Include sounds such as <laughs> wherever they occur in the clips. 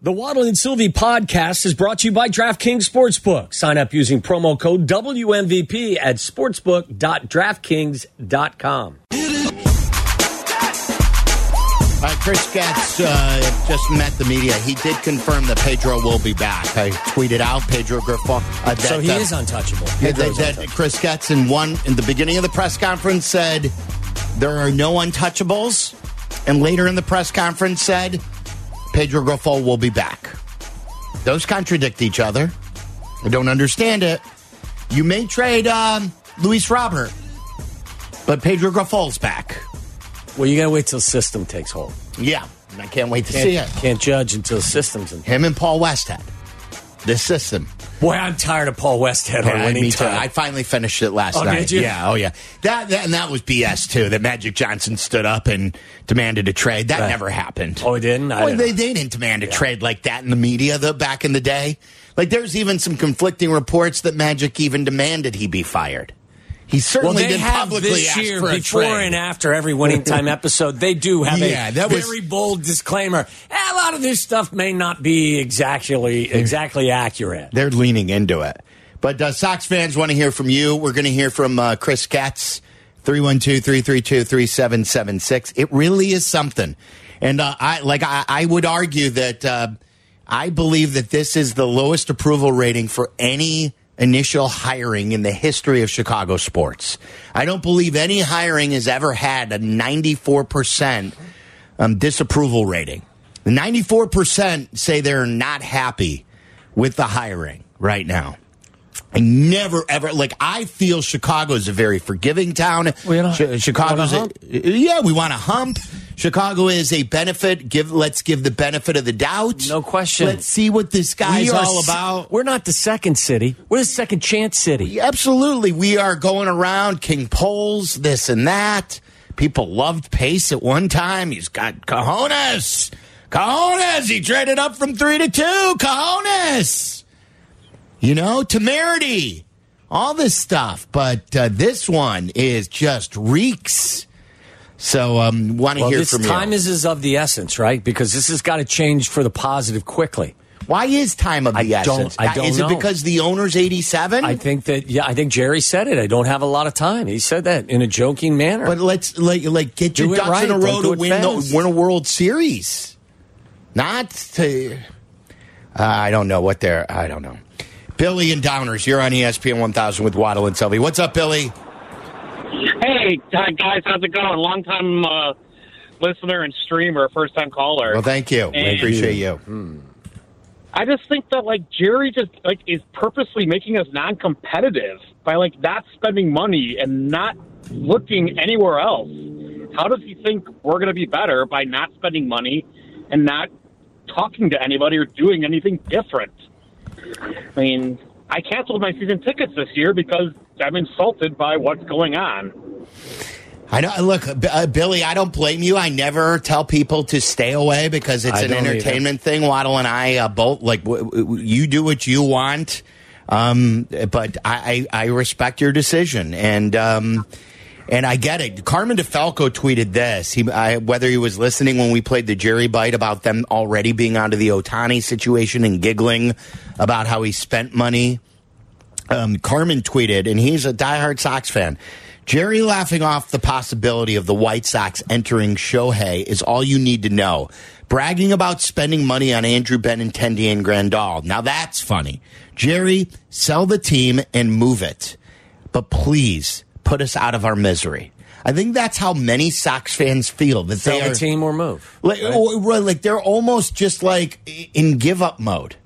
The Waddle and Silvy podcast is brought to you by DraftKings Sportsbook. Sign up using promo code WMVP at sportsbook.draftkings.com. All right, Chris Getz uh, just met the media. He did confirm that Pedro will be back. I tweeted out Pedro Grifol. Uh, that, So he uh, is untouchable. that, that untouchable. Chris Getz in one in the beginning of the press conference said there are no untouchables, and later in the press conference said Pedro Grifol will be back. Those contradict each other. I don't understand it. You may trade um, Luis Robert, but Pedro Grifol's back. Well, you got to wait till system takes hold. Yeah, I can't wait to Can't, see it. can't judge until system's in. Him and Paul Westhead. This system. Boy, I'm tired of Paul Westhead on Yeah, winning too. time. I finally finished it last Oh, night. did you? Yeah, oh yeah. That, that and that was BS too. That Magic Johnson stood up and demanded a trade. That Right. never happened. Oh, it didn't? I Well, didn't they, they didn't demand a trade like that in the media though back in the day. Like there's even some conflicting reports that Magic even demanded he be fired. He well, certainly they did have publicly this year, before trade. and after every winning time <laughs> episode, they do have Yeah, a that was- very bold disclaimer. Eh, a lot of this stuff may not be exactly exactly accurate. They're leaning into it. But uh, Sox fans want to hear from you. We're going to hear from uh, Chris Getz, 312 332 3776. It really is something. And uh, I like I, I would argue that uh, I believe that this is the lowest approval rating for any initial hiring in the history of Chicago sports. I don't believe any hiring has ever had a 94% um, disapproval rating. 94% say they're not happy with the hiring right now. I never ever like. I feel Chicago is a very forgiving town. Chi- Chicago's a, yeah. We want to hump. Chicago is a benefit. Give let's give the benefit of the doubt. No question. Let's see what this guy's We all about. We're not the second city. We're the second chance city. Absolutely, we are going around King Poles, this and that. People loved Pace at one time. He's got cojones, cojones. He traded up from three to two, cojones. You know, temerity, all this stuff. But uh, this one is just reeks. So, um, want to Well, hear this from time you. is, is of the essence, right? Because this has got to change for the positive quickly. Why is time of the I don't- essence? I don't is know. it because the owner's eighty-seven? I think that yeah, I think Jerry said it. I don't have a lot of time. He said that in a joking manner. But let's like like get Do your ducks right. in a Don't row to win fast. the, win a World Series, not to. Uh, I don't know what they're. I don't know. Billy and Downers, you're on ESPN 1000 with Waddle and Silvy. What's up, Billy? Hey, guys, how's it going? Long time uh, listener and streamer, first time caller. Well, thank you. We appreciate you. I just think that like Jerry just like is purposely making us non-competitive by like not spending money and not looking anywhere else. How does he think we're going to be better by not spending money and not talking to anybody or doing anything different? I mean, I canceled my season tickets this year because I'm insulted by what's going on. I know. Look, B- uh, Billy, I don't blame you. I never tell people to stay away because it's I an don't either. entertainment thing. Waddle and I uh, both like w- w- you do what you want, um, but I, I, I respect your decision and. Um, and I get it. Carmen DeFalco tweeted this. He, I, whether he was listening when we played the Jerry bite about them already being onto the Ohtani situation and giggling about how he spent money um, Carmen tweeted, and he's a diehard Sox fan. Jerry laughing off the possibility of the White Sox entering Shohei is all you need to know. Bragging about spending money on Andrew Benintendi and Grandal. Now that's funny. Jerry, sell the team and move it. But please put us out of our misery. I think that's how many Sox fans feel that Sell they the are team or move. like, or- or, like they're almost just like in give up mode.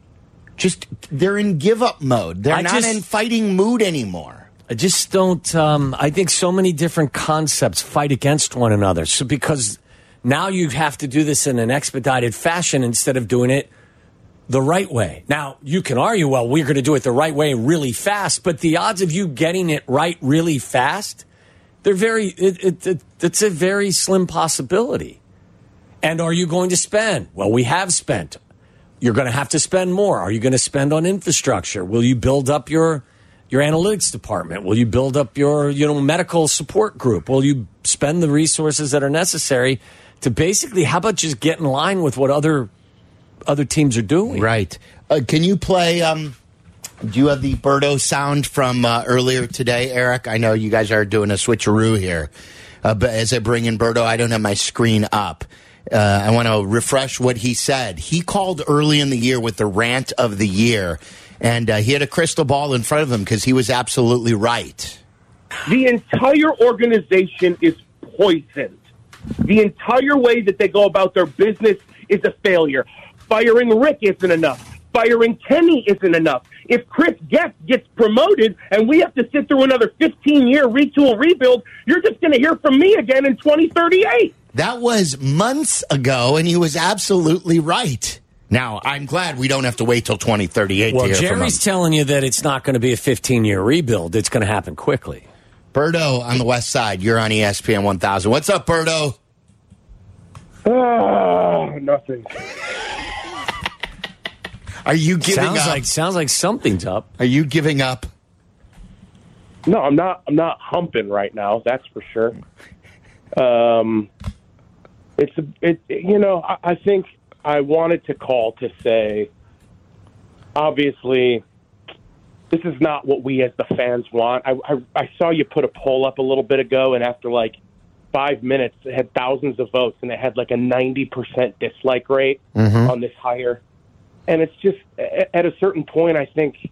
Just they're in give up mode. They're I not just- in fighting mood anymore. I just don't. Um, I think so many different concepts fight against one another. So because now you have to do this in an expedited fashion instead of doing it the right way. Now you can argue, well, we're going to do it the right way really fast, but the odds of you getting it right really fast, they're very. It, it, it, it's a very slim possibility. And are you going to spend? Well, we have spent. You're going to have to spend more. Are you going to spend on infrastructure? Will you build up your your analytics department? Will you build up your you know medical support group? Will you spend the resources that are necessary to basically how about just get in line with what other other teams are doing. Right. Uh, can you play? Um, do you have the Birdo sound from uh, earlier today, Eric? I know you guys are doing a switcheroo here. Uh, but as I bring in Birdo, I don't have my screen up. Uh, I want to refresh what he said. He called early in the year with the rant of the year, and uh, he had a crystal ball in front of him because he was absolutely right. The entire organization is poisoned. The entire way that they go about their business is a failure. Firing Rick isn't enough. Firing Kenny isn't enough. If Chris Getz gets promoted and we have to sit through another 15 year retool rebuild, you're just going to hear from me again in 2038. That was months ago, and he was absolutely right. Now, I'm glad we don't have to wait till 2038 Well, to hear from. Jerry's telling you that it's not going to be a 15 year rebuild. It's going to happen quickly. Birdo on the west side. You're on ESPN 1000. What's up, Birdo? Oh, ah, nothing. Are you giving Sounds up? like sounds like something's up. Are you giving up? No, I'm not. I'm not humping right now. That's for sure. Um, it's a, it. You know, I, I think I wanted to call to say, obviously, this is not what we as the fans want. I, I, I saw you put a poll up a little bit ago, and after like five minutes, it had thousands of votes, and it had like a ninety percent dislike rate on this hire. And it's just at a certain point, I think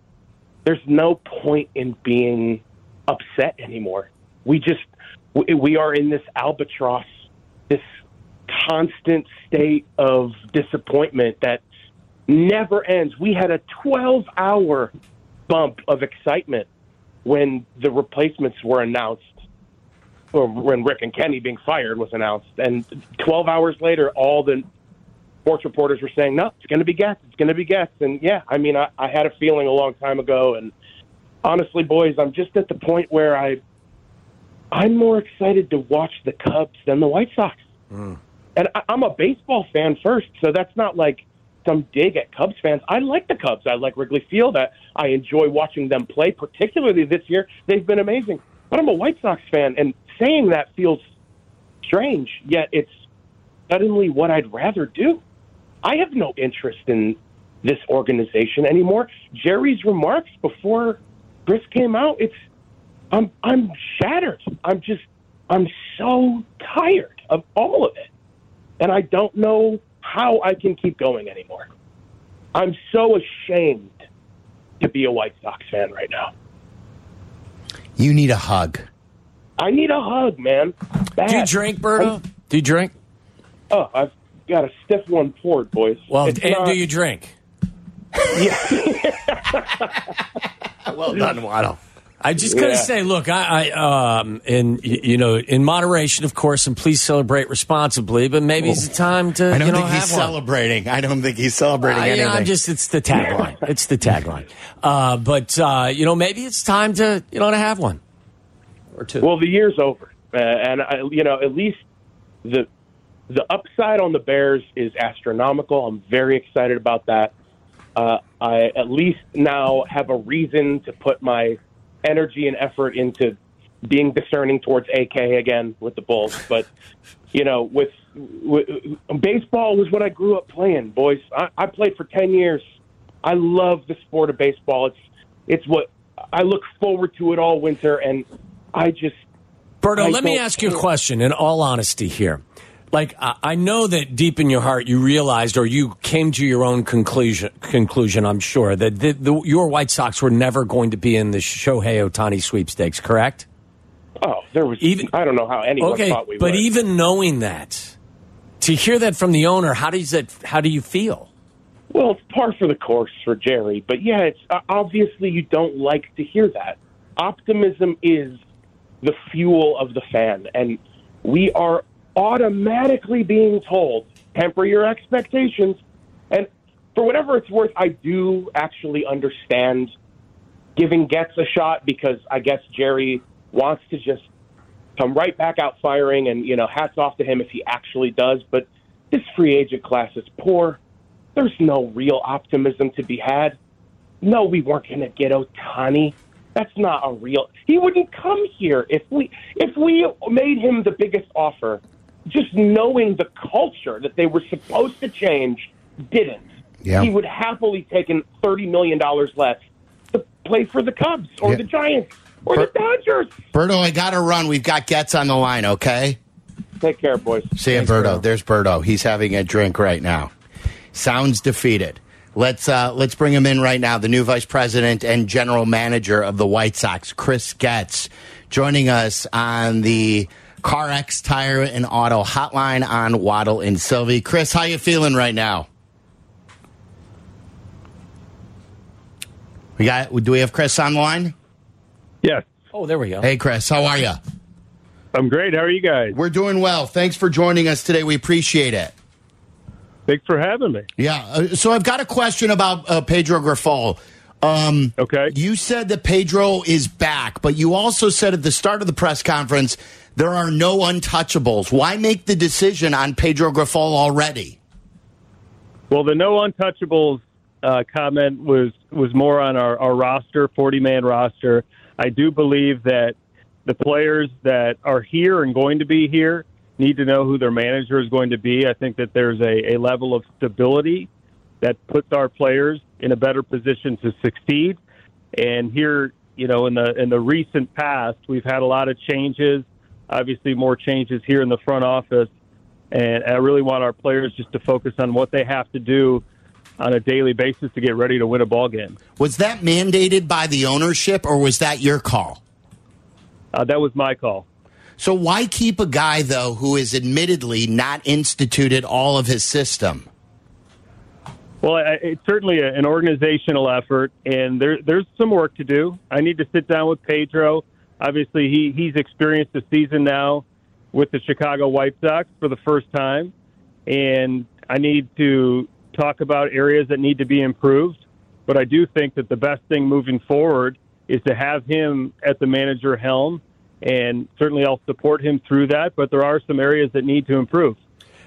there's no point in being upset anymore. We just we, are in this albatross, this constant state of disappointment that never ends. We had a 12 hour bump of excitement when the replacements were announced, or when Rick and Kenny being fired was announced, and 12 hours later, all the sports reporters were saying, "No, it's going to be Getz. It's going to be Getz." And yeah, I mean, I, I had a feeling a long time ago, and honestly, boys, I'm just at the point where I, I'm more excited to watch the Cubs than the White Sox. Hmm. And I, I'm a baseball fan first, so that's not like some dig at Cubs fans. I like the Cubs. I like Wrigley Field. I, I enjoy watching them play, particularly this year. They've been amazing. But I'm a White Sox fan, and saying that feels strange. Yet it's suddenly what I'd rather do. I have no interest in this organization anymore. Jerry's remarks before Chris came out, it's I'm I'm shattered. I'm just I'm so tired of all of it. And I don't know how I can keep going anymore. I'm so ashamed to be a White Sox fan right now. You need a hug. I need a hug, man. Bad. Do you drink, Berto? Do you drink? Oh, I've got a stiff one poured, boys. Well, It's and not- do you drink? <laughs> Well done, Waddle. I just gotta Yeah. say, look, I, I um, in y- you know, in moderation, of course, and please celebrate responsibly. But maybe it's the time to I don't you know think he's have one. celebrating. I don't think he's celebrating I, you know, anything. I'm just it's the tagline. it's the tagline. Uh, but uh, you know, maybe it's time to you know to have one or two. Well, the year's over, uh, and I, you know, at least the the upside on the Bears is astronomical. I'm very excited about that. Uh, I at least now have a reason to put my energy and effort into being discerning towards AK again with the Bulls. But you know, with, with baseball was what I grew up playing, boys. I, I played for ten years. I love the sport of baseball. It's it's what I look forward to it all winter, and I just Berto, I let me ask you a question. In all honesty, here, like I I know that deep in your heart you realized, or you came to your own conclusion. Conclusion, I'm sure that the, the, your White Sox were never going to be in the Shohei Ohtani sweepstakes. Correct? Oh, there was Even- I don't know how anyone Okay, thought we but even knowing that, to hear that from the owner, how does that? How do you feel? well, it's par for the course for Jerry. But yeah, it's uh, obviously you don't like to hear that. Optimism is the fuel of the fan, and we are automatically being told temper your expectations. And for whatever it's worth, I do actually understand giving Getz a shot because I guess Jerry wants to just come right back out firing, and you know, hats off to him if he actually does. But this free agent class is poor. There's no real optimism to be had. No, we weren't going to get Ohtani. That's not a real. He wouldn't come here if we if we made him the biggest offer. Just knowing the culture that they were supposed to change didn't. Yeah. he would happily taken thirty million dollars less to play for the Cubs or Yeah. the Giants or the Dodgers. Berto, I got to run. We've got Getz on the line, okay? Take care, boys. See you, Berto. There's Berto. He's having a drink right now. Sounds defeated. Let's uh, let's bring him in right now. The new vice president and general manager of the White Sox, Chris Getz, joining us on the CarX Tire and Auto Hotline on Waddle and Silvy. Chris, how you feeling right now? We got. Do we have Chris on the line? Yes, Oh, there we go. Hey, Chris, how are you? I'm great. How are you guys? We're doing well. Thanks for joining us today. We appreciate it. Thanks for having me. Yeah. Uh, so I've got a question about uh, Pedro Grifol. Um, Okay. You said that Pedro is back, but you also said at the start of the press conference there are no untouchables. Why make the decision on Pedro Grifol already? Well, the no untouchables uh, comment was was more on our, our roster, 40 man roster. I do believe that the players that are here and going to be here need to know who their manager is going to be. I think that there's a, a level of stability that puts our players in a better position to succeed. And here, you know, in the in the recent past, we've had a lot of changes. Obviously, more changes here in the front office, and I really want our players just to focus on what they have to do on a daily basis to get ready to win a ball game. Was that mandated by the ownership or was that your call? Uh, that was my call. So why keep a guy though who is admittedly not instituted all of his system? Well, I- it's certainly an organizational effort, and there, there's some work to do. I need to sit down with Pedro. Obviously, he, he's experienced a season now with the Chicago White Sox for the first time, and I need to talk about areas that need to be improved. But I do think that the best thing moving forward is to have him at the manager helm, and certainly I'll support him through that. But there are some areas that need to improve.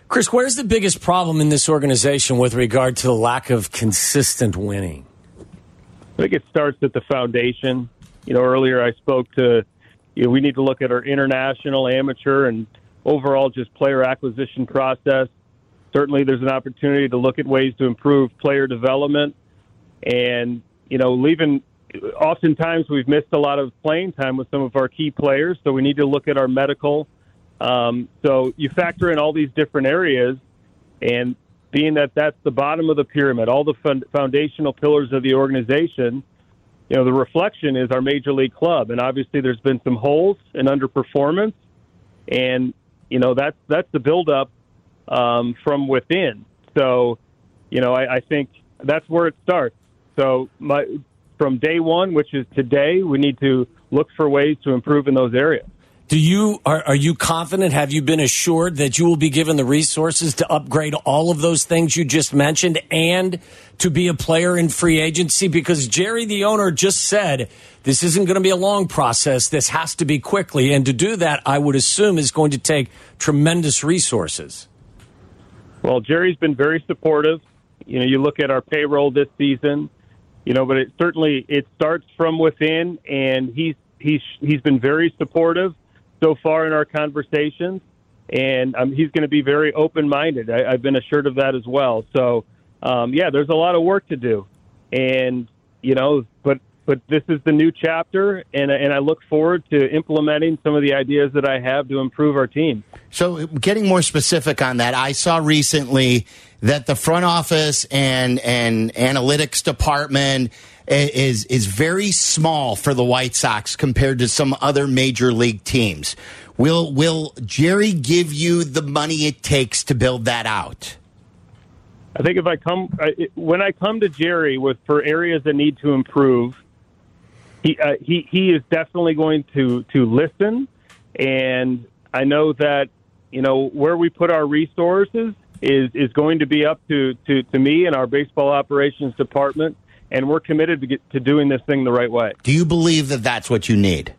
Chris, where's the biggest problem in this organization with regard to the lack of consistent winning? I think it starts at the foundation. You know, earlier I spoke to, you know, we need to look at our international, amateur, and overall just player acquisition process. Certainly, there's an opportunity to look at ways to improve player development. And, you know, leaving, oftentimes we've missed a lot of playing time with some of our key players, so we need to look at our medical. Um, so you factor in all these different areas, and being that that's the bottom of the pyramid, all the fun- foundational pillars of the organization, you know, the reflection is our major league club, and obviously there's been some holes and underperformance, and you know that's that's the buildup um, from within. So, you know, I, I think that's where it starts. So, my from day one, which is today, we need to look for ways to improve in those areas. Do you are, are you confident? Have you been assured that you will be given the resources to upgrade all of those things you just mentioned and to be a player in free agency? Because Jerry, the owner, just said this isn't going to be a long process. This has to be quickly, and to do that, I would assume is going to take tremendous resources. Well, Jerry's been very supportive. You know, you look at our payroll this season, you know, but it certainly it starts from within, and he's he's he's been very supportive so far in our conversations, and um, he's going to be very open minded. I've been assured of that as well. So, um, yeah, there's a lot of work to do, and you know, but but this is the new chapter, and and I look forward to implementing some of the ideas that I have to improve our team. So, getting more specific on that, I saw recently that the front office and and analytics department is is very small for the White Sox compared to some other major league teams. Will will Jerry give you the money it takes to build that out? I think if I come I, when I come to Jerry with for areas that need to improve, he uh, he he is definitely going to to listen, and I know that you know where we put our resources is is going to be up to to, to me and our baseball operations department, and we're committed to get to doing this thing the right way. Do you believe that that's what you need?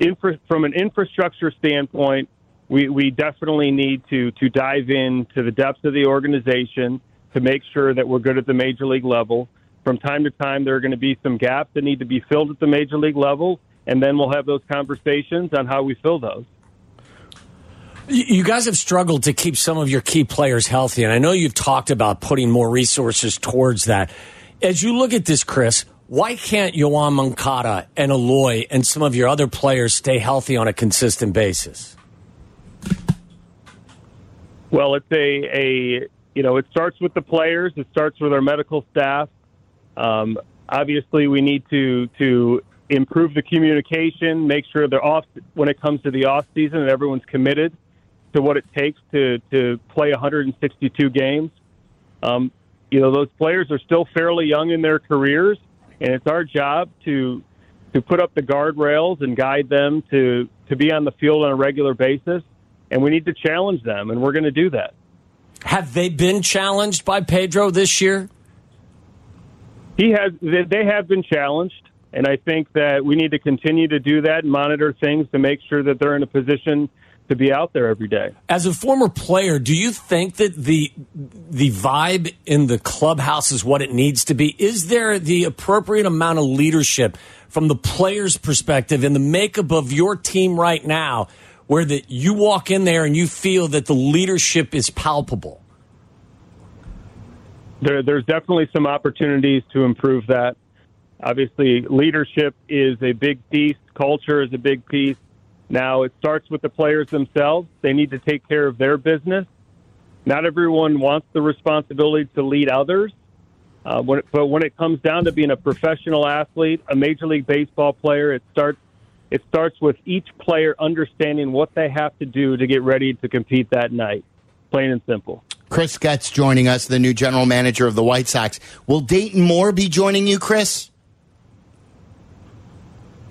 Infra, from an infrastructure standpoint, we, we definitely need to to dive into the depths of the organization to make sure that we're good at the major league level. From time to time, there are going to be some gaps that need to be filled at the major league level, and then we'll have those conversations on how we fill those. You guys have struggled to keep some of your key players healthy, and I know you've talked about putting more resources towards that. As you look at this, Chris, why can't Yoan Moncada and Eloy and some of your other players stay healthy on a consistent basis? Well, it's a, a you know it starts with the players. It starts with our medical staff. Um, obviously, we need to to improve the communication, make sure they're off when it comes to the off season, and everyone's committed to what it takes to to play 162 games. Um, you know, those players are still fairly young in their careers, and it's our job to to put up the guardrails and guide them to to be on the field on a regular basis. And we need to challenge them, and we're going to do that. Have they been challenged by Pedro this year? He has. They have been challenged, and I think that we need to continue to do that and monitor things to make sure that they're in a position to be out there every day. As a former player, do you think that the the vibe in the clubhouse is what it needs to be? Is there the appropriate amount of leadership from the player's perspective in the makeup of your team right now where that you walk in there and you feel that the leadership is palpable? There, there's definitely some opportunities to improve that. Obviously, leadership is a big piece. Culture is a big piece. Now, it starts with the players themselves. They need to take care of their business. Not everyone wants the responsibility to lead others. Uh, when it, but when it comes down to being a professional athlete, a Major League Baseball player, it starts it starts with each player understanding what they have to do to get ready to compete that night. Plain and simple. Chris Getz joining us, the new general manager of the White Sox. Will Dayton Moore be joining you, Chris?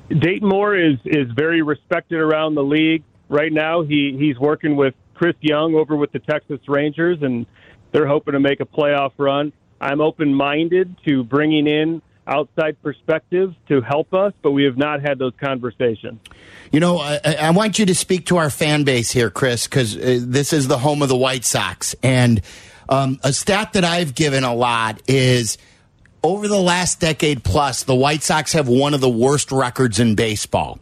Dayton Moore is is very respected around the league right now. He he's working with Chris Young over with the Texas Rangers, and they're hoping to make a playoff run. I'm open minded to bringing in outside perspectives to help us, but we have not had those conversations. You know, I, I want you to speak to our fan base here, Chris, because uh, this is the home of the White Sox. And um, a stat that I've given a lot is over the last decade plus, the White Sox have one of the worst records in baseball.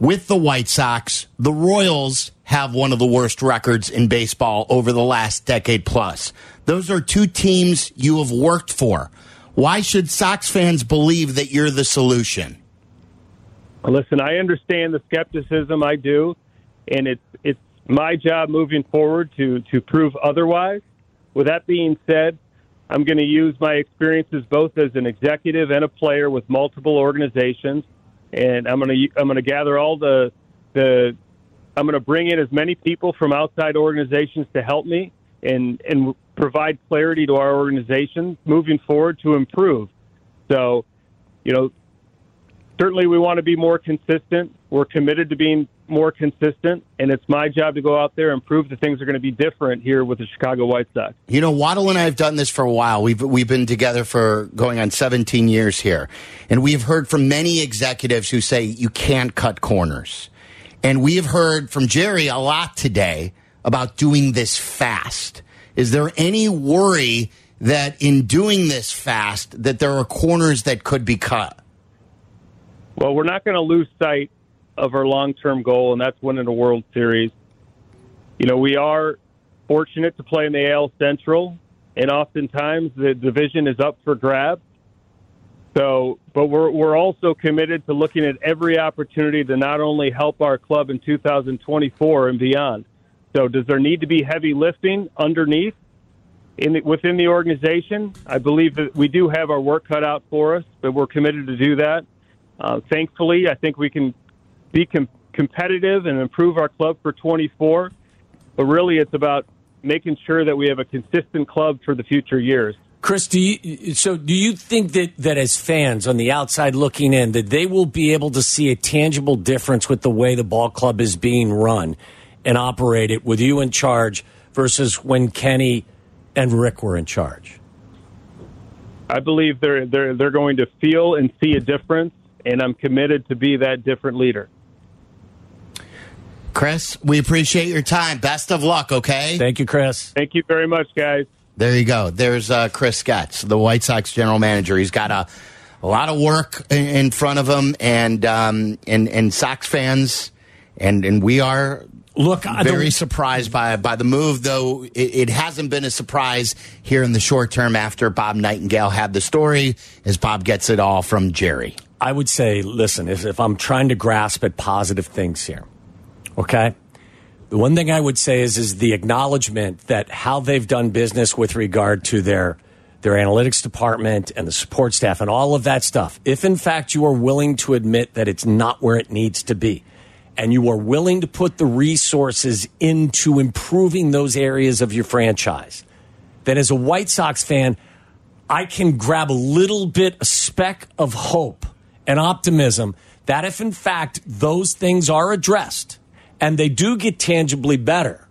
With the White Sox, the Royals have one of the worst records in baseball over the last decade plus. Those are two teams you have worked for. Why should Sox fans believe that you're the solution? Listen, I understand the skepticism. I do, and it's it's my job moving forward to to prove otherwise. With that being said, I'm going to use my experiences both as an executive and a player with multiple organizations, and I'm going to I'm going to gather all the the I'm going to bring in as many people from outside organizations to help me and and provide clarity to our organization moving forward to improve. So, you know, certainly we want to be more consistent. We're committed to being more consistent, and it's my job to go out there and prove that things are going to be different here with the Chicago White Sox. You know, Waddle and I have done this for a while. We've we've been together for going on 17 years here, and we've heard from many executives who say you can't cut corners, and we have heard from Jerry a lot today about doing this fast. Is there any worry that in doing this fast that there are corners that could be cut? Well, we're not going to lose sight of our long-term goal, and that's winning a World Series. You know, we are fortunate to play in the AL Central, and oftentimes the division is up for grabs. So, but we're we're also committed to looking at every opportunity to not only help our club in 2024 and beyond, so, does there need to be heavy lifting underneath in the, within the organization? I believe that we do have our work cut out for us, but we're committed to do that. Uh, thankfully, I think we can be com- competitive and improve our club for 24. But really, it's about making sure that we have a consistent club for the future years. Chris, do you, so do you think that, that as fans on the outside looking in, that they will be able to see a tangible difference with the way the ball club is being run? And operate it with you in charge versus when Kenny and Rick were in charge? I believe they're they're they're going to feel and see a difference, and I'm committed to be that different leader. Chris, we appreciate your time. Best of luck, okay? Thank you, Chris. Thank you very much, guys. There you go. There's uh, Chris Getz, the White Sox general manager. He's got a, a lot of work in, in front of him, and um, and and Sox fans, and and we are Look, Very don't- surprised by by the move, though it, it hasn't been a surprise here in the short term after Bob Nightingale had the story, as Bob gets it all from Jerry. I would say, listen, if, if I'm trying to grasp at positive things here, okay? The one thing I would say is is the acknowledgement that how they've done business with regard to their their analytics department and the support staff and all of that stuff. If in fact you are willing to admit that it's not where it needs to be, and you are willing to put the resources into improving those areas of your franchise, then as a White Sox fan, I can grab a little bit, a speck of hope and optimism that if in fact those things are addressed and they do get tangibly better,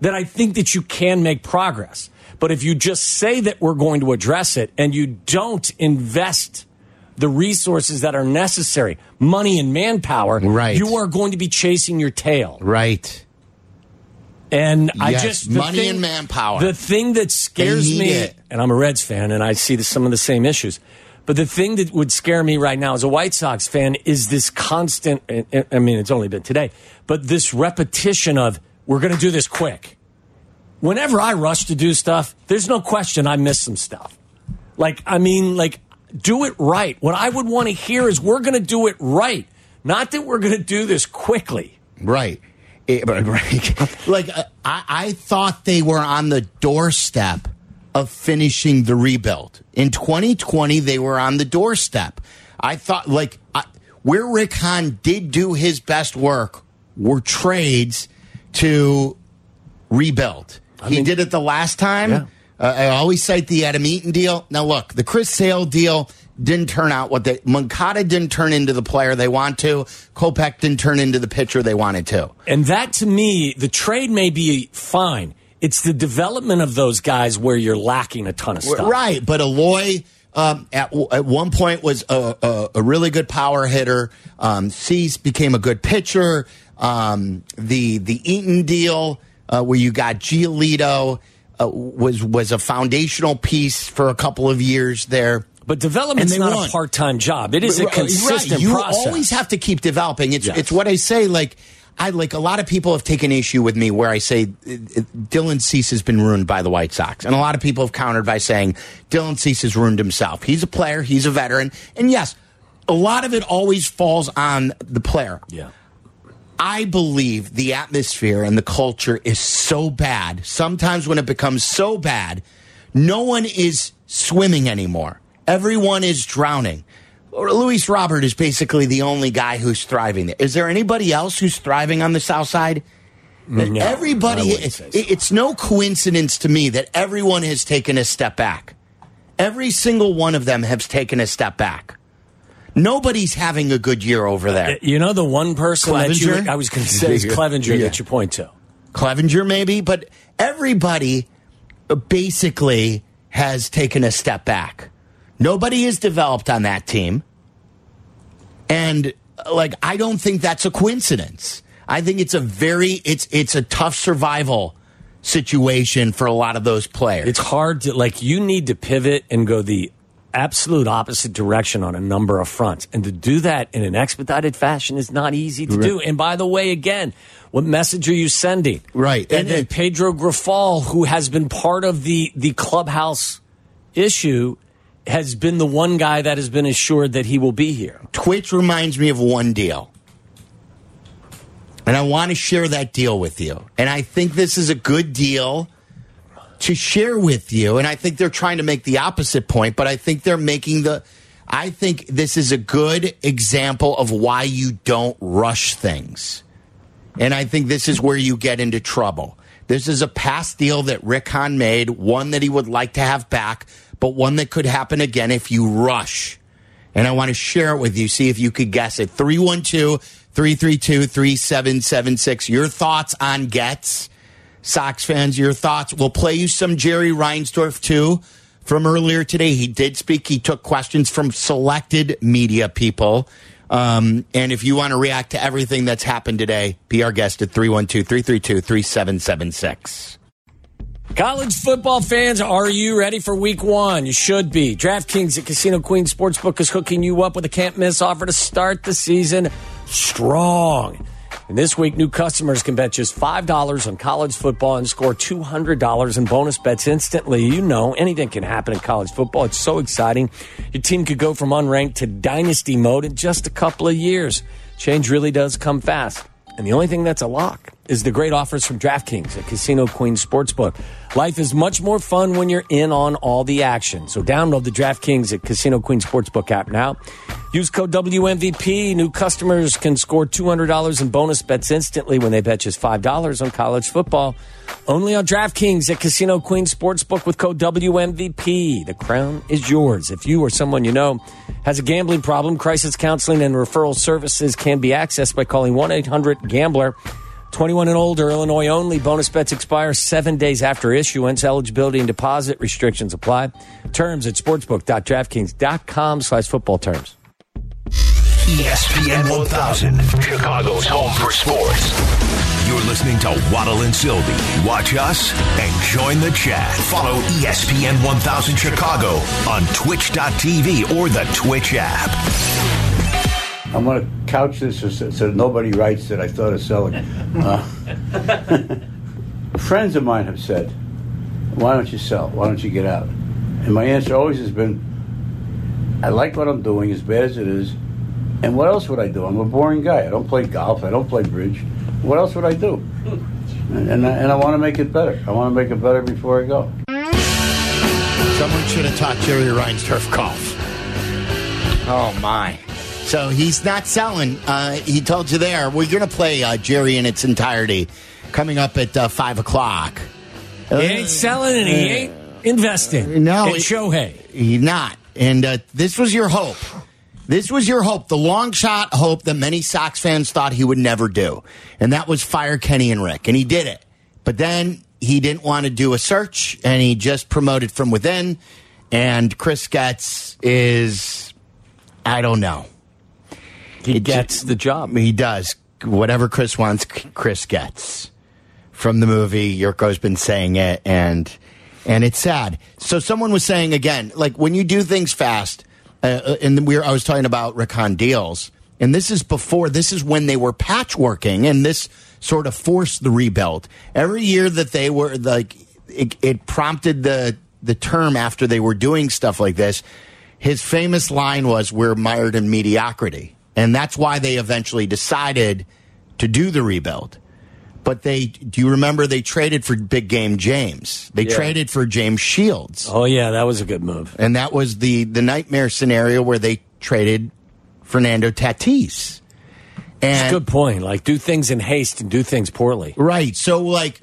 then I think that you can make progress. But if you just say that we're going to address it and you don't invest the resources that are necessary, money and manpower, Right. you are going to be chasing your tail. Right. And I just money and manpower. The thing that scares me, it. and I'm a Reds fan, and I see the, some of the same issues. But the thing that would scare me right now as a White Sox fan is this constant. I I mean, it's only been today, but this repetition of we're going to do this quick. Whenever I rush to do stuff, there's no question I miss some stuff. Like, I mean, like, do it right. What I would want to hear is we're going to do it right, not that we're going to do this quickly. Right. <laughs> It- right. like uh, I, I thought they were on the doorstep of finishing the rebuild. In 2020, they were on the doorstep. I thought like I, where Rick Hahn did do his best work were trades to rebuild. he mean- did it the last time. Yeah. Uh, I always cite the Adam Eaton deal. Now, look, the Chris Sale deal didn't turn out what they. Moncada didn't turn into the player they want to. Kopech didn't turn into the pitcher they wanted to. And that to me, the trade may be fine. It's the development of those guys where you're lacking a ton of stuff. Right, but Eloy um, at at one point was a, a, a really good power hitter. Um, Cease became a good pitcher. Um, the the Eaton deal uh, where you got Giolito uh, was was a foundational piece for a couple of years there. But development's And they not won. a part time job. It is a consistent right. You process. always have to keep developing. It's Yes. it's what I say. Like I like a lot of people have taken issue with me where I say uh, uh, Dylan Cease has been ruined by the White Sox, and a lot of people have countered by saying Dylan Cease has ruined himself. He's a player. He's a veteran, and yes, a lot of it always falls on the player. yeah. I believe the atmosphere and the culture is so bad. Sometimes when it becomes so bad, no one is swimming anymore. Everyone is drowning. Luis Robert is basically the only guy who's thriving there. Is there anybody else who's thriving on the South Side? No, Everybody, it- so. it's no coincidence to me that everyone has taken a step back. Every single one of them has taken a step back. Nobody's having a good year over there. You know the one person that you I was going to say is <laughs> Clevinger Yeah. that you point to. Clevinger, maybe, but everybody basically has taken a step back. Nobody has developed on that team. And like I don't think that's a coincidence. I think it's a very it's it's a tough survival situation for a lot of those players. It's hard to like you need to pivot and go the absolute opposite direction on a number of fronts. And to do that in an expedited fashion is not easy to do. And by the way, again, what message are you sending? Right. And, And then it- Pedro Grifol, who has been part of the the clubhouse issue, has been the one guy that has been assured that he will be here. Twitch reminds me of one deal. And I want to share that deal with you. And I think this is a good deal to share with you. And I think they're trying to make the opposite point, but I think they're making the. I think this is a good example of why you don't rush things. And I think this is where you get into trouble. This is a past deal that Rick Hahn made, one that he would like to have back, but one that could happen again if you rush. And I want to share it with you, see if you could guess it. 312 332 3776. Your thoughts on Getz. Sox fans, your thoughts. We'll play you some Jerry Reinsdorf too from earlier today. He did speak. He took questions from selected media people. Um, and if you want to react to everything that's happened today, be our guest at 312 332 3776. College football fans, are you ready for week one? You should be. DraftKings at Casino Queen Sportsbook is hooking you up with a can't miss offer to start the season strong. And this week, new customers can bet just $5 on college football and score $200 in bonus bets instantly. You know, anything can happen in college football. It's so exciting. Your team could go from unranked to dynasty mode in just a couple of years. Change really does come fast. And the only thing that's a lock is the great offers from DraftKings at Casino Queen Sportsbook. Life is much more fun when you're in on all the action. So download the DraftKings at Casino Queen Sportsbook app now. Use code WMVP. New customers can score $200 in bonus bets instantly when they bet just $5 on college football. Only on DraftKings at Casino Queen Sportsbook with code WMVP. The crown is yours. If you or someone you know has a gambling problem, crisis counseling and referral services can be accessed by calling 1 800 Gambler. 21 and older, Illinois only. Bonus bets expire seven days after issuance. Eligibility and deposit restrictions apply. Terms at sportsbook.draftkings.com slash football terms. ESPN 1000, Chicago's home for sports. You're listening to Waddle and Silvy. Watch us and join the chat. Follow ESPN 1000 Chicago on twitch.tv or the Twitch app. I'm going to couch this so, so nobody writes that I thought of selling. Uh, <laughs> friends of mine have said, "Why don't you sell? Why don't you get out?" And my answer always has been, "I like what I'm doing, as bad as it is. And what else would I do? I'm a boring guy. I don't play golf. I don't play bridge. What else would I do? And, and I, and I want to make it better. I want to make it better before I go." Someone should have taught Jerry Reinsdorf golf. Oh my! So he's not selling. Uh, he told you there. We're going to play uh, Jerry in its entirety coming up at uh, five o'clock. He ain't selling and he ain't investing. No, in Shohei. He's not. And uh, this was your hope. This was your hope, the long shot hope that many Sox fans thought he would never do. And that was fire Kenny and Rick. And he did it. But then he didn't want to do a search and he just promoted from within. And Chris Getz is, I don't know. He gets the job. He does. Whatever Chris wants, Chris gets. From the movie, Yurko's been saying it, and and it's sad. So someone was saying again, like when you do things fast, uh, and we were, I was talking about Rick Hahn deals, and this is before. This is when they were patchworking, and this sort of forced the rebuild. Every year that they were like, it, it prompted the the term after they were doing stuff like this. His famous line was, "We're mired in mediocrity." And that's why they eventually decided to do the rebuild. But they, do you remember they traded for Big Game James? They Yeah. traded for James Shields. Oh, yeah, that was a good move. And that was the, the nightmare scenario where they traded Fernando Tatis. And Good point. Like, do things in haste and do things poorly. Right. So, like,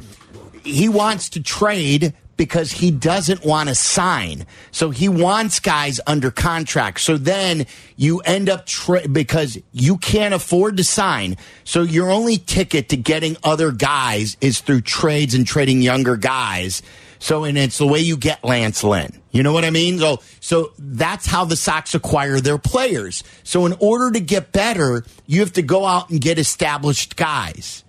he wants to trade because he doesn't want to sign. So he wants guys under contract. So then you end up tra- because you can't afford to sign. So your only ticket to getting other guys is through trades and trading younger guys. So, and it's the way you get Lance Lynn. You know what I mean? So, so that's how the Sox acquire their players. So in order to get better, you have to go out and get established guys.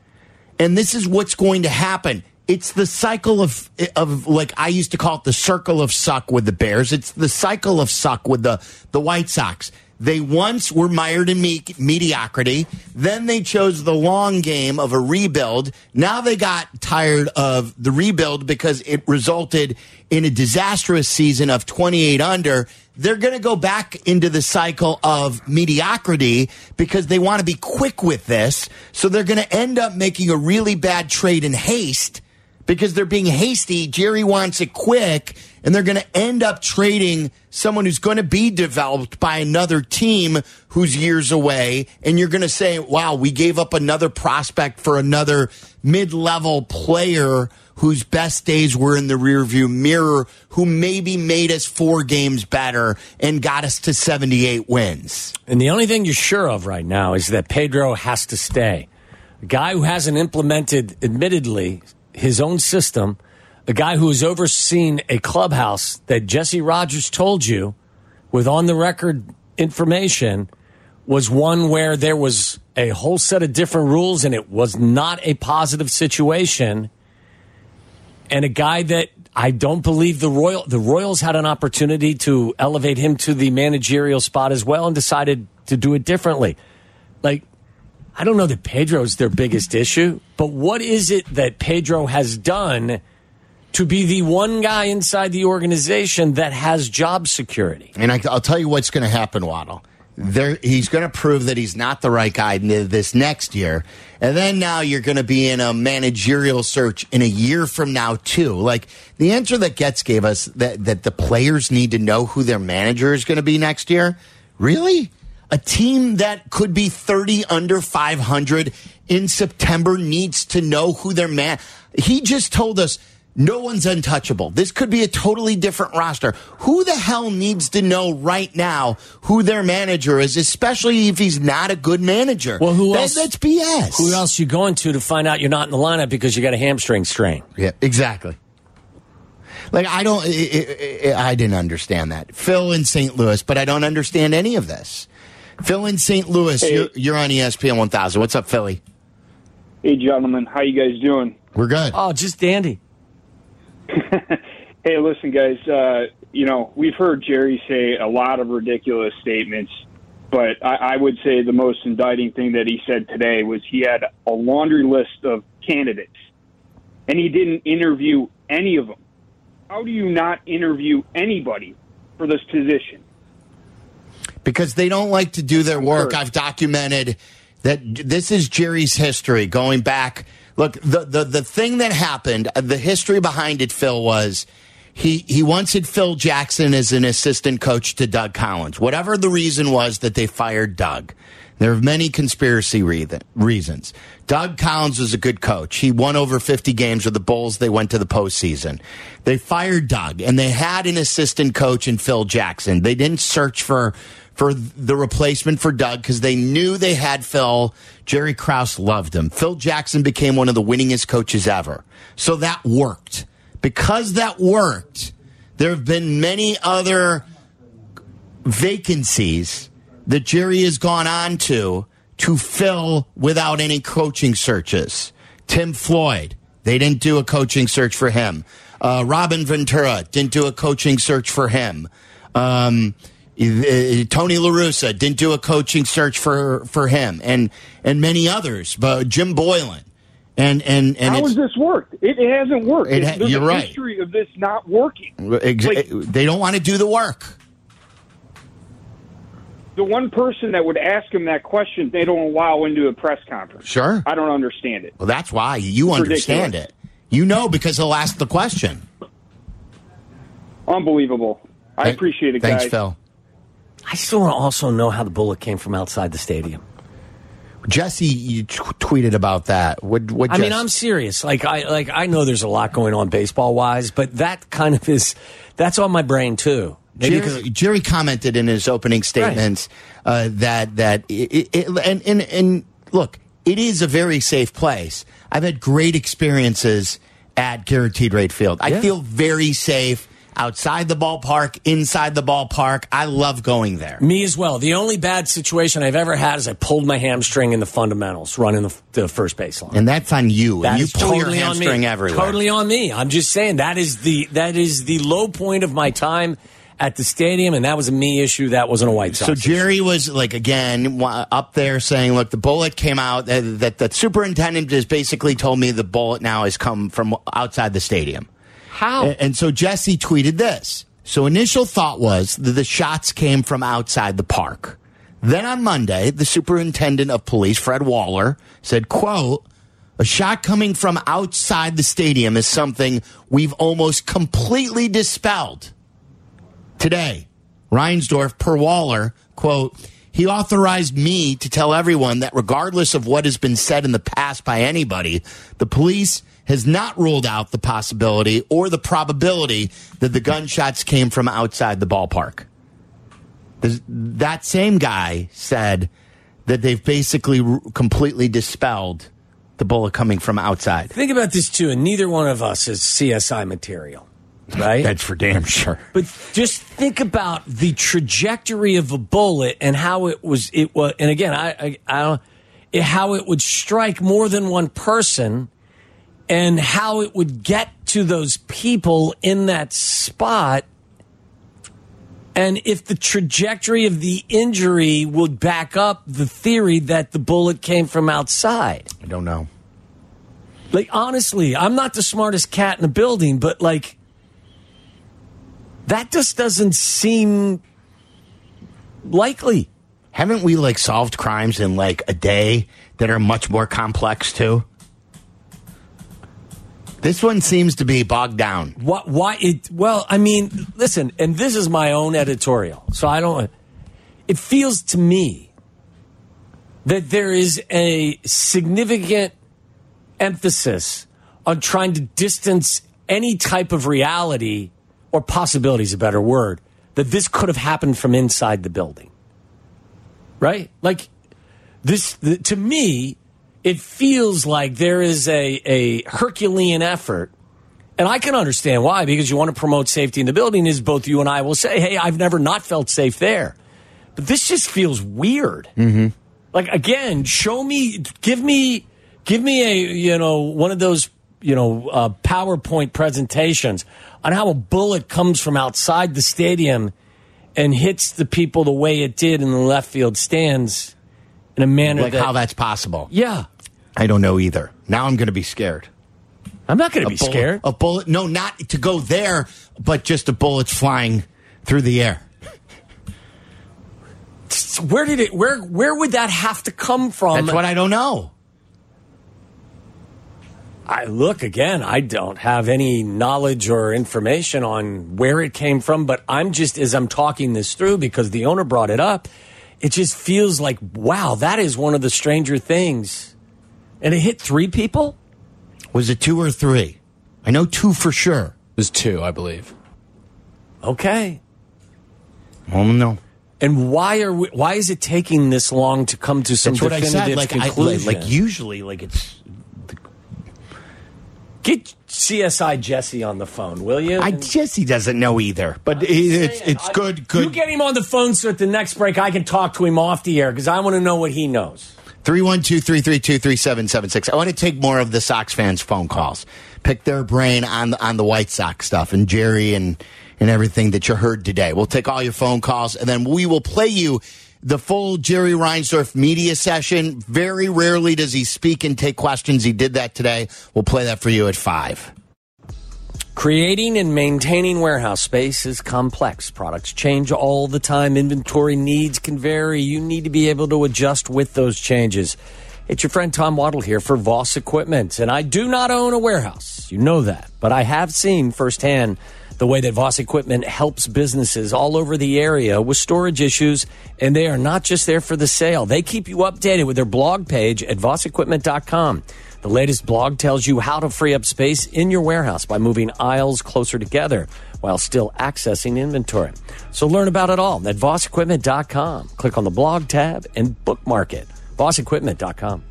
And this is what's going to happen. It's the cycle of of like I used to call it the circle of suck with the Bears. It's the cycle of suck with the the White Sox. They once were mired in me- mediocrity. Then they chose the long game of a rebuild. Now they got tired of the rebuild because it resulted in a disastrous season of 28 under. They're going to go back into the cycle of mediocrity because they want to be quick with this. So they're going to end up making a really bad trade in haste because they're being hasty. Jerry wants it quick, and they're going to end up trading someone who's going to be developed by another team who's years away. And you're going to say, wow, we gave up another prospect for another mid level player whose best days were in the rearview mirror, who maybe made us four games better and got us to 78 wins. And the only thing you're sure of right now is that Pedro has to stay. A guy who hasn't implemented, admittedly, his own system, a guy who has overseen a clubhouse that Jesse Rogers told you with on the record information was one where there was a whole set of different rules and it was not a positive situation. And a guy that I don't believe the Royal the Royals had an opportunity to elevate him to the managerial spot as well and decided to do it differently. Like I don't know that Pedro's their biggest issue, but what is it that Pedro has done to be the one guy inside the organization that has job security? And I, will tell you what's going to happen, Waddle. There, he's going to prove that he's not the right guy this next year, and then now you're going to be in a managerial search in a year from now too. Like the answer that Getz gave us that that the players need to know who their manager is going to be next year. Really, a team that could be 30 under 500 in September needs to know who their man. He just told us no one's untouchable. This could be a totally different roster. Who the hell needs to know right now who their manager is, especially if he's not a good manager? Well, who that, else? That's BS. Who else you going to to find out you're not in the lineup because you got a hamstring strain? Yeah, exactly. Like I don't, I, I, I didn't understand that. Phil in St. Louis, but I don't understand any of this. Phil in St. Louis, Hey. you're, you're on ESPN 1000. What's up, Philly? Hey, gentlemen, how you guys doing? We're good. Oh, just dandy. <laughs> Hey, listen, guys. Uh, you know, we've heard Jerry say a lot of ridiculous statements, but I, I would say the most indicting thing that he said today was he had a laundry list of candidates, and he didn't interview any of them. How do you not interview anybody for this position? Because they don't like to do their work. Sure. I've documented that this is Jerry's history going back. Look, the, the, the thing that happened, uh, the history behind it, Phil, was he, he once had Phil Jackson as an assistant coach to Doug Collins. Whatever the reason was that they fired Doug. There are many conspiracy reason, reasons. Doug Collins was a good coach. He won over 50 games with the Bulls. They went to the postseason. They fired Doug and they had an assistant coach in Phil Jackson. They didn't search for, for the replacement for Doug because they knew they had Phil. Jerry Krause loved him. Phil Jackson became one of the winningest coaches ever. So that worked. Because that worked, there have been many other vacancies that Jerry has gone on to to fill without any coaching searches. Tim Floyd, they didn't do a coaching search for him. Uh, Robin Ventura didn't do a coaching search for him. Um, Uh, Tony LaRussa didn't do a coaching search for, for him and, and many others, but Jim Boylan. And, and, and How it's- has this worked? It, hasn't worked. It ha- you're a right. history of this not working. ex- Like- eh, they don't want to do the work. the one person that would ask him that question, they don't allow into a press conference. Sure. I don't understand it. Well, that's why you understand ridiculous. it. You know because he'll ask the question. Unbelievable. I appreciate it, Thanks, guys. Phil. I still want to also know how the bullet came from outside the stadium. Jesse, you t- tweeted about that. What? What? I mean, I'm serious. Like I like I know there's a lot going on baseball wise, but that kind of is that's on my brain too. Maybe Jerry, Jerry commented in his opening statements uh, that that it, it, and, and and look, it is a very safe place. I've had great experiences at Guaranteed Rate Field. I Yeah. feel very safe outside the ballpark, inside the ballpark. I love going there. Me as well. The only bad situation I've ever had is I pulled my hamstring in the fundamentals running the, the first baseline. And that's on you. That and you pull your totally on hamstring me. everywhere. Totally on me. I'm just saying that is the that is the low point of my time at the stadium, and that was a me issue. That wasn't a White Sox. So issue. Jerry was like again up there saying, "Look, the bullet came out. That that the superintendent has basically told me the bullet now has come from outside the stadium." How? A- And so Jesse tweeted this. So initial thought was that the shots came from outside the park. Then on Monday, the superintendent of police, Fred Waller, said, quote, a shot coming from outside the stadium is something we've almost completely dispelled. Today, Reinsdorf, per Waller, quote, he authorized me to tell everyone that regardless of what has been said in the past by anybody, the police has not ruled out the possibility or the probability that the gunshots came from outside the ballpark. This- That same guy said that they've basically r- completely dispelled the bullet coming from outside. Think about this too, and neither one of us is CSI material, right? That's for damn sure. But just think about the trajectory of a bullet and how it was. It was, and again, I, I, I don't, it, how it would strike more than one person, and how it would get to those people in that spot. And if the trajectory of the injury would back up the theory that the bullet came from outside. I don't know. Like, honestly, I'm not the smartest cat in the building, but like, that just doesn't seem likely. Haven't we like solved crimes in like a day that are much more complex too? This one seems to be bogged down. What? Why? It? Well, I mean, listen, and this is my own editorial, so I don't. It feels to me that there is a significant emphasis on trying to distance any type of reality or possibility is a better word that this could have happened from inside the building. Right? Like this the, to me it feels like there is a, a Herculean effort. And I can understand why, because you want to promote safety in the building, is both you and I will say, hey, I've never not felt safe there. But this just feels weird. Mm-hmm. Like, again, show me, give me, give me a, you know, one of those, you know, uh, PowerPoint presentations on how a bullet comes from outside the stadium and hits the people the way it did in the left field stands in a manner Like that, how that's possible. yeah. I don't know either. Now I'm going to be scared. I'm not going to be bullet, scared. A bullet? No, not to go there, but just a bullets flying through the air. Where did it? Where where would that have to come from? That's what I don't know. I look again. I don't have any knowledge or information on where it came from, but I'm just as I'm talking this through because the owner brought it up. It just feels like wow, that is one of the stranger things. And it hit three people. Was it two or three? I know two for sure. It was two, I believe. Okay. Oh no. And why are we, why is it taking this long to come to some That's what I definitive said. Like, I, like, conclusion? like usually, like it's. Get CSI Jesse on the phone, will you? I Jesse doesn't know either, but it, it's it's I- good. You get him on the phone so at the next break I can talk to him off the air because I want to know what he knows. 312-332-3776. I want to take more of the Sox fans' phone calls. Pick their brain on the, on the White Sox stuff and Jerry and and everything that you heard today. We'll take all your phone calls and then we will play you the full Jerry Reinsdorf media session. Very rarely does he speak and take questions. He did that today. We'll play that for you at 5. Creating and maintaining warehouse space is complex. Products change all the time. Inventory needs can vary. You need to be able to adjust with those changes. It's your friend Tom Waddle here for Voss Equipment, and I do not own a warehouse. You know that. But I have seen firsthand the way that Voss Equipment helps businesses all over the area with storage issues, and they are not just there for the sale. They keep you updated with their blog page at vossequipment.com. The latest blog tells you how to free up space in your warehouse by moving aisles closer together while still accessing inventory. So learn about it all at vossequipment.com. Click on the blog tab and bookmark it. vossequipment.com.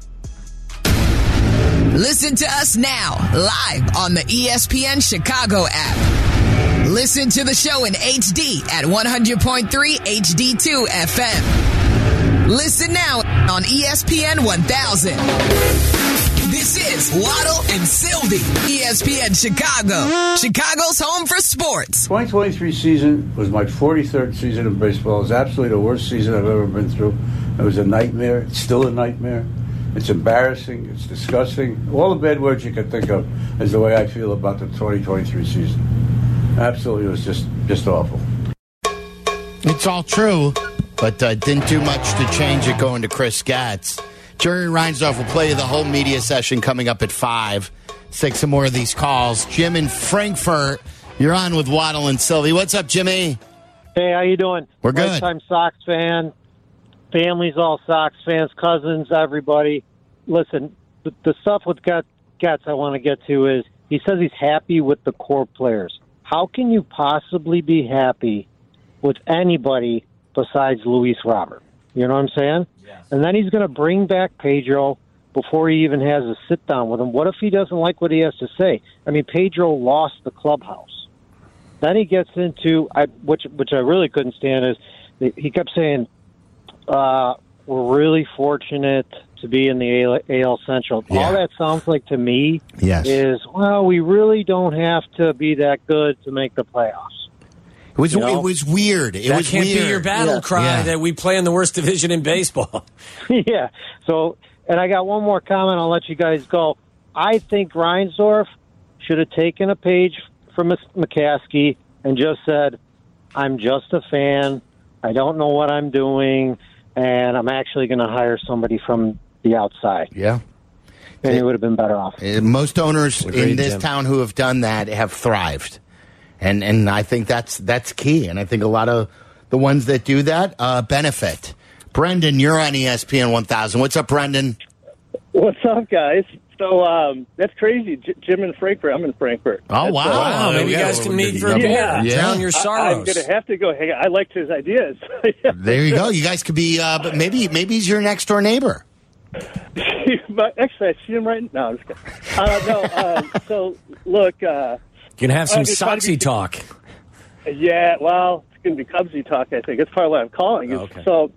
Listen to us now, live on the ESPN Chicago app. Listen to the show in HD at 100.3 HD2 FM. Listen now on ESPN 1000. This is Waddle and Silvy, ESPN Chicago, Chicago's home for sports. 2023 season was my 43rd season of baseball. It was absolutely the worst season I've ever been through. It was a nightmare. It's still a nightmare. It's embarrassing. It's disgusting. All the bad words you can think of is the way I feel about the 2023 season. Absolutely, it was just just awful. It's all true, but uh, didn't do much to change it going to Chris Getz. Jerry Reinsdorf will play the whole media session coming up at 5. Let's take some more of these calls. Jim in Frankfurt, you're on with Waddle and Silvy. What's up, Jimmy? Hey, how you doing? We're good. Lifetime Sox fan. Family's all Sox fans, cousins, everybody. Listen, the, the stuff with Getz I want to get to is he says he's happy with the core players. How can you possibly be happy with anybody besides Luis Robert? You know what I'm saying? And then he's going to bring back Pedro before he even has a sit down with him. What if he doesn't like what he has to say? I mean, Pedro lost the clubhouse. Then he gets into I, which which I really couldn't stand is he kept saying, uh, "We're really fortunate to be in the AL, AL Central." Yeah. All that sounds like to me Yes. is, well, we really don't have to be that good to make the playoffs. It was You know? it was weird. It that was can't weird. be your battle Yeah. cry Yeah. that we play in the worst division in baseball. <laughs> <laughs> yeah. So, and I got one more comment. I'll let you guys go. I think Reinsdorf should have taken a page from McCaskey and just said, "I'm just a fan. I don't know what I'm doing, and I'm actually going to hire somebody from the outside." Yeah. And he would have been better off. Most owners in this Jim. town who have done that have thrived, and and I think that's that's key. And I think a lot of the ones that do that uh, benefit. Brendan, you're on ESPN 1000. What's up, Brendan? What's up, guys? So um, that's crazy. J- Jim in Frankfurt. I'm in Frankfurt. Oh wow! uh, Wow, maybe you guys can meet for a yeah. beer. Yeah. Drown your I, I'm going to have to go hang out. I liked his ideas. <laughs> There you go. You guys could be, uh, but maybe maybe he's your next door neighbor. <laughs> but actually, I see him right now. I'm just kidding. Uh, no, uh, so look, uh, You can have some Uh, Soxy talk. yeah, well, it's going to be Cubsy talk. I think that's part of what I'm calling. Okay. So,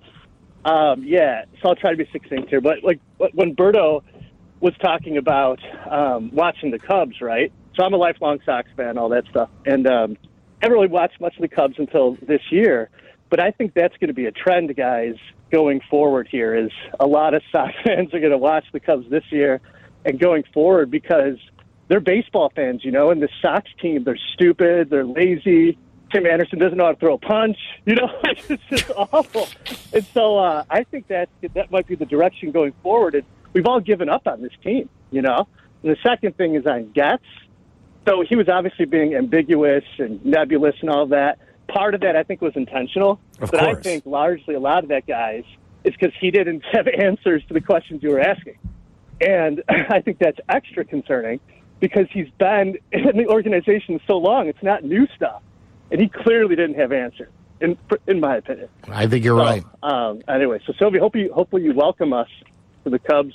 um, yeah, so I'll try to be succinct here. But like when Berto was talking about um, watching the Cubs, right? So I'm a lifelong Sox fan, all that stuff, and um, haven't really watched much of the Cubs until this year. But I think that's going to be a trend, guys, going forward. Here is a lot of <laughs> Sox fans are going to watch the Cubs this year and going forward because they're baseball fans, you know, and the Sox team, they're stupid, they're lazy. Tim Anderson doesn't know how to throw a punch. You know, <laughs> it's just awful. And so uh, I think that that might be the direction going forward. And we've all given up on this team, you know. And the second thing is on Getz. So he was obviously being ambiguous and nebulous and all that. Part of that, I think, was intentional. Of but I think largely a lot of that, guys, is because he didn't <laughs> have answers to the questions you were asking. And <clears throat> I think that's extra concerning because he's been in the organization so long. It's not new stuff. And he clearly didn't have answers, in, in my opinion. I think you're So, right. Um, anyway, so Sylvia, hope you, hopefully you welcome us to the Cubs,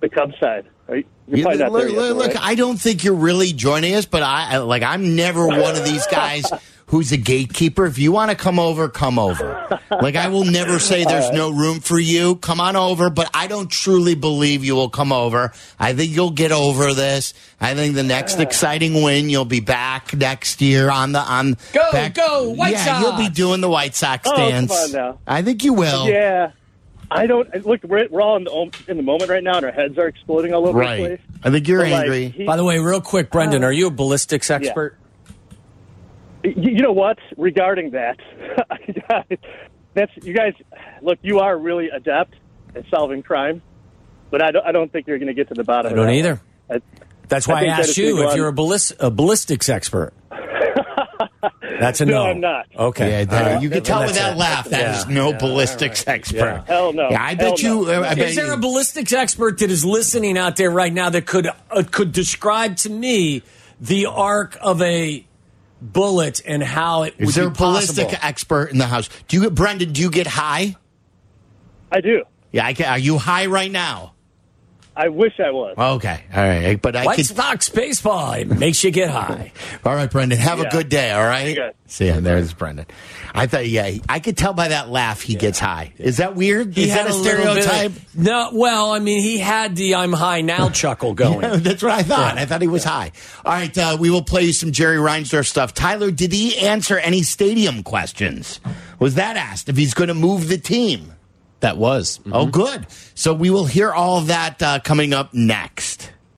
the Cubs side. Right? Not look, yet, look, right? I don't think you're really joining us, but I I- like. I'm never one of these guys <laughs> who's a gatekeeper. If you want to come over, come over. <laughs> Like I will never say there's no room for you. Come on over, but I don't truly believe you will come over. I think you'll get over this. I think the next exciting win, you'll be back next year on the on. Go, back, go, White yeah, you'll be doing the White Sox Oh, come dance. on now. I think you will. Yeah. I don't look. We're, we're all in the, in the moment right now, and our heads are exploding all over the Right. place. I think you're But, like, angry. he- By the way, real quick, Brendan, uh-huh. are you a ballistics expert? You, you know what? Regarding that, <laughs> that's you guys. Look, you are really adept at solving crime, but I don't. I don't think you're going to get to the bottom. I don't that. either. I, That's why I, think that asked is you if you're a, ballis- a ballistics expert. <laughs> That's a no. No, I'm not. Okay. Yeah, All right. you can tell That's with that laugh that is Yeah. no ballistics expert. Hell no. Yeah, I bet Hell you. no. uh, I bet Is there a ballistics expert that is listening out there right now that could uh, could describe to me the arc of a bullet and how it would Is there a possible? ballistic expert in the house? Do you, Brendan? Do you get high? I do. Yeah, I can, are you high right now? I wish I was. Okay, all right, but I White could. Sox baseball it makes you get high. All right, Brendan, have a good day. All right. Good. See ya. There's Brendan. I thought, yeah, I could tell by that laugh he gets high. Is that weird? He Is that had a little bit of- stereotype? no, well, I mean, he had the "I'm high now" <laughs> chuckle going. Yeah, that's what I thought. I thought he was high. All right, uh, we will play you some Jerry Reinsdorf stuff. Tyler, did he answer any stadium questions? Was that asked if he's going to move the team? That was. Oh, good. So we will hear all that uh, coming up next.